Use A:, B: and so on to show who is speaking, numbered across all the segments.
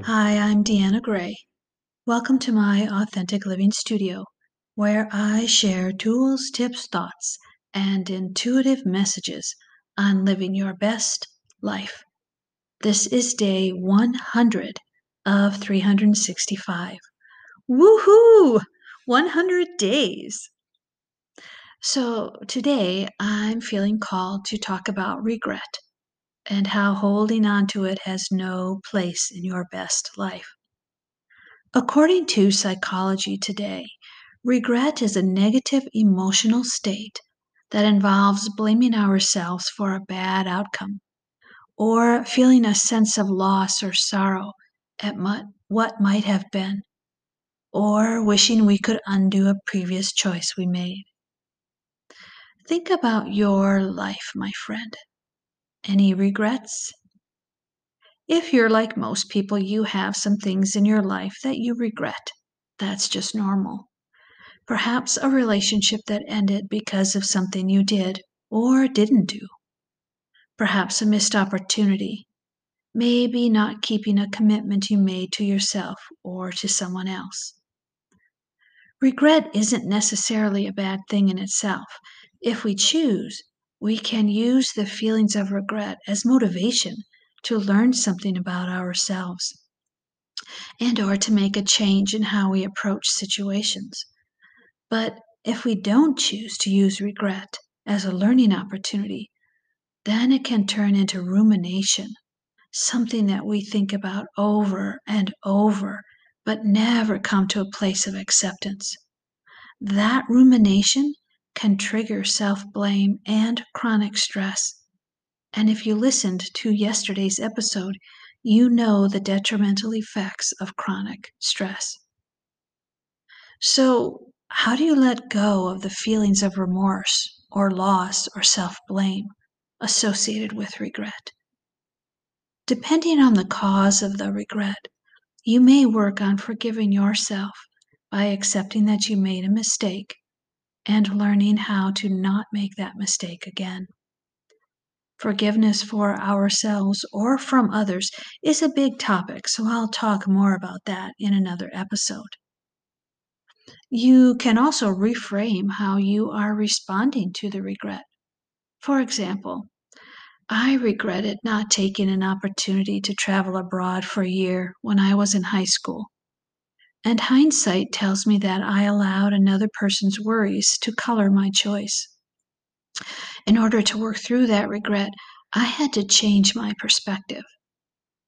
A: Hi, I'm Deanna Gray. Welcome to my Authentic Living Studio, where I share tools, tips, thoughts, and intuitive messages on living your best life. This is day 100 of 365. Woohoo! 100 days! So today I'm feeling called to talk about regret and how holding on to it has no place in your best life. According to Psychology Today, regret is a negative emotional state that involves blaming ourselves for a bad outcome or feeling a sense of loss or sorrow at what might have been or wishing we could undo a previous choice we made. Think about your life, my friend. Any regrets? If you're like most people, you have some things in your life that you regret. That's just normal. Perhaps a relationship that ended because of something you did or didn't do. Perhaps a missed opportunity. Maybe not keeping a commitment you made to yourself or to someone else. Regret isn't necessarily a bad thing in itself. If we choose, we can use the feelings of regret as motivation to learn something about ourselves and or to make a change in how we approach situations. But if we don't choose to use regret as a learning opportunity, then it can turn into rumination, something that we think about over and over, but never come to a place of acceptance. That rumination can trigger self blame and chronic stress. And if you listened to yesterday's episode, you know the detrimental effects of chronic stress. So, how do you let go of the feelings of remorse or loss or self blame associated with regret? Depending on the cause of the regret, you may work on forgiving yourself by accepting that you made a mistake and learning how to not make that mistake again. Forgiveness for ourselves or from others is a big topic, so I'll talk more about that in another episode. You can also reframe how you are responding to the regret. For example, I regretted not taking an opportunity to travel abroad for a year when I was in high school. And hindsight tells me that I allowed another person's worries to color my choice. In order to work through that regret, I had to change my perspective.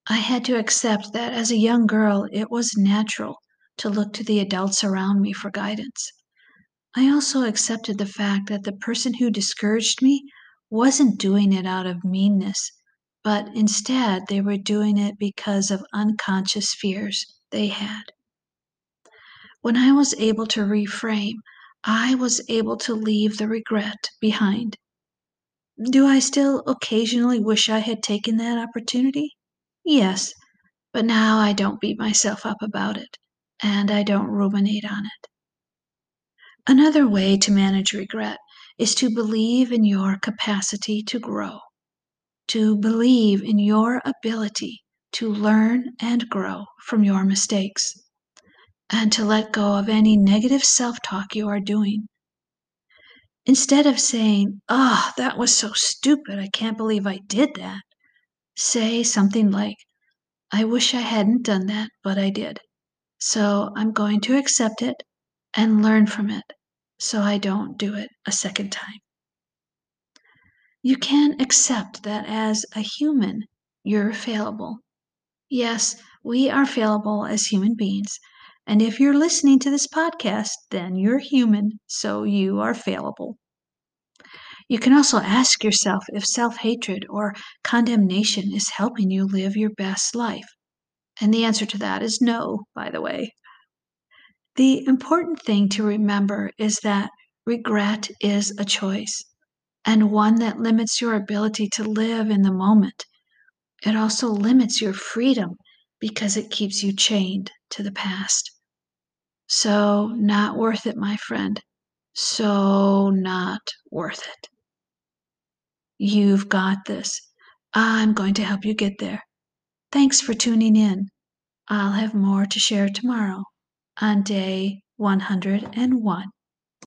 A: I had to accept that as a young girl, it was natural to look to the adults around me for guidance. I also accepted the fact that the person who discouraged me wasn't doing it out of meanness, but instead they were doing it because of unconscious fears they had. When I was able to reframe, I was able to leave the regret behind. Do I still occasionally wish I had taken that opportunity? Yes, but now I don't beat myself up about it, and I don't ruminate on it. Another way to manage regret is to believe in your capacity to grow, to believe in your ability to learn and grow from your mistakes, and to let go of any negative self talk you are doing Instead of saying, "Ah, oh, that was so stupid. I can't believe I did that," say something like, "I wish I hadn't done that, but I did. So I'm going to accept it and learn from it so I don't do it a second time." You can accept that as a human, you're fallible. Yes, we are fallible as human beings. And if you're listening to this podcast, then you're human, so you are fallible. You can also ask yourself if self hatred or condemnation is helping you live your best life. And the answer to that is no, by the way. The important thing to remember is that regret is a choice and one that limits your ability to live in the moment. It also limits your freedom because it keeps you chained to the past. So, not worth it, my friend. So, not worth it. You've got this. I'm going to help you get there. Thanks for tuning in. I'll have more to share tomorrow on day 101.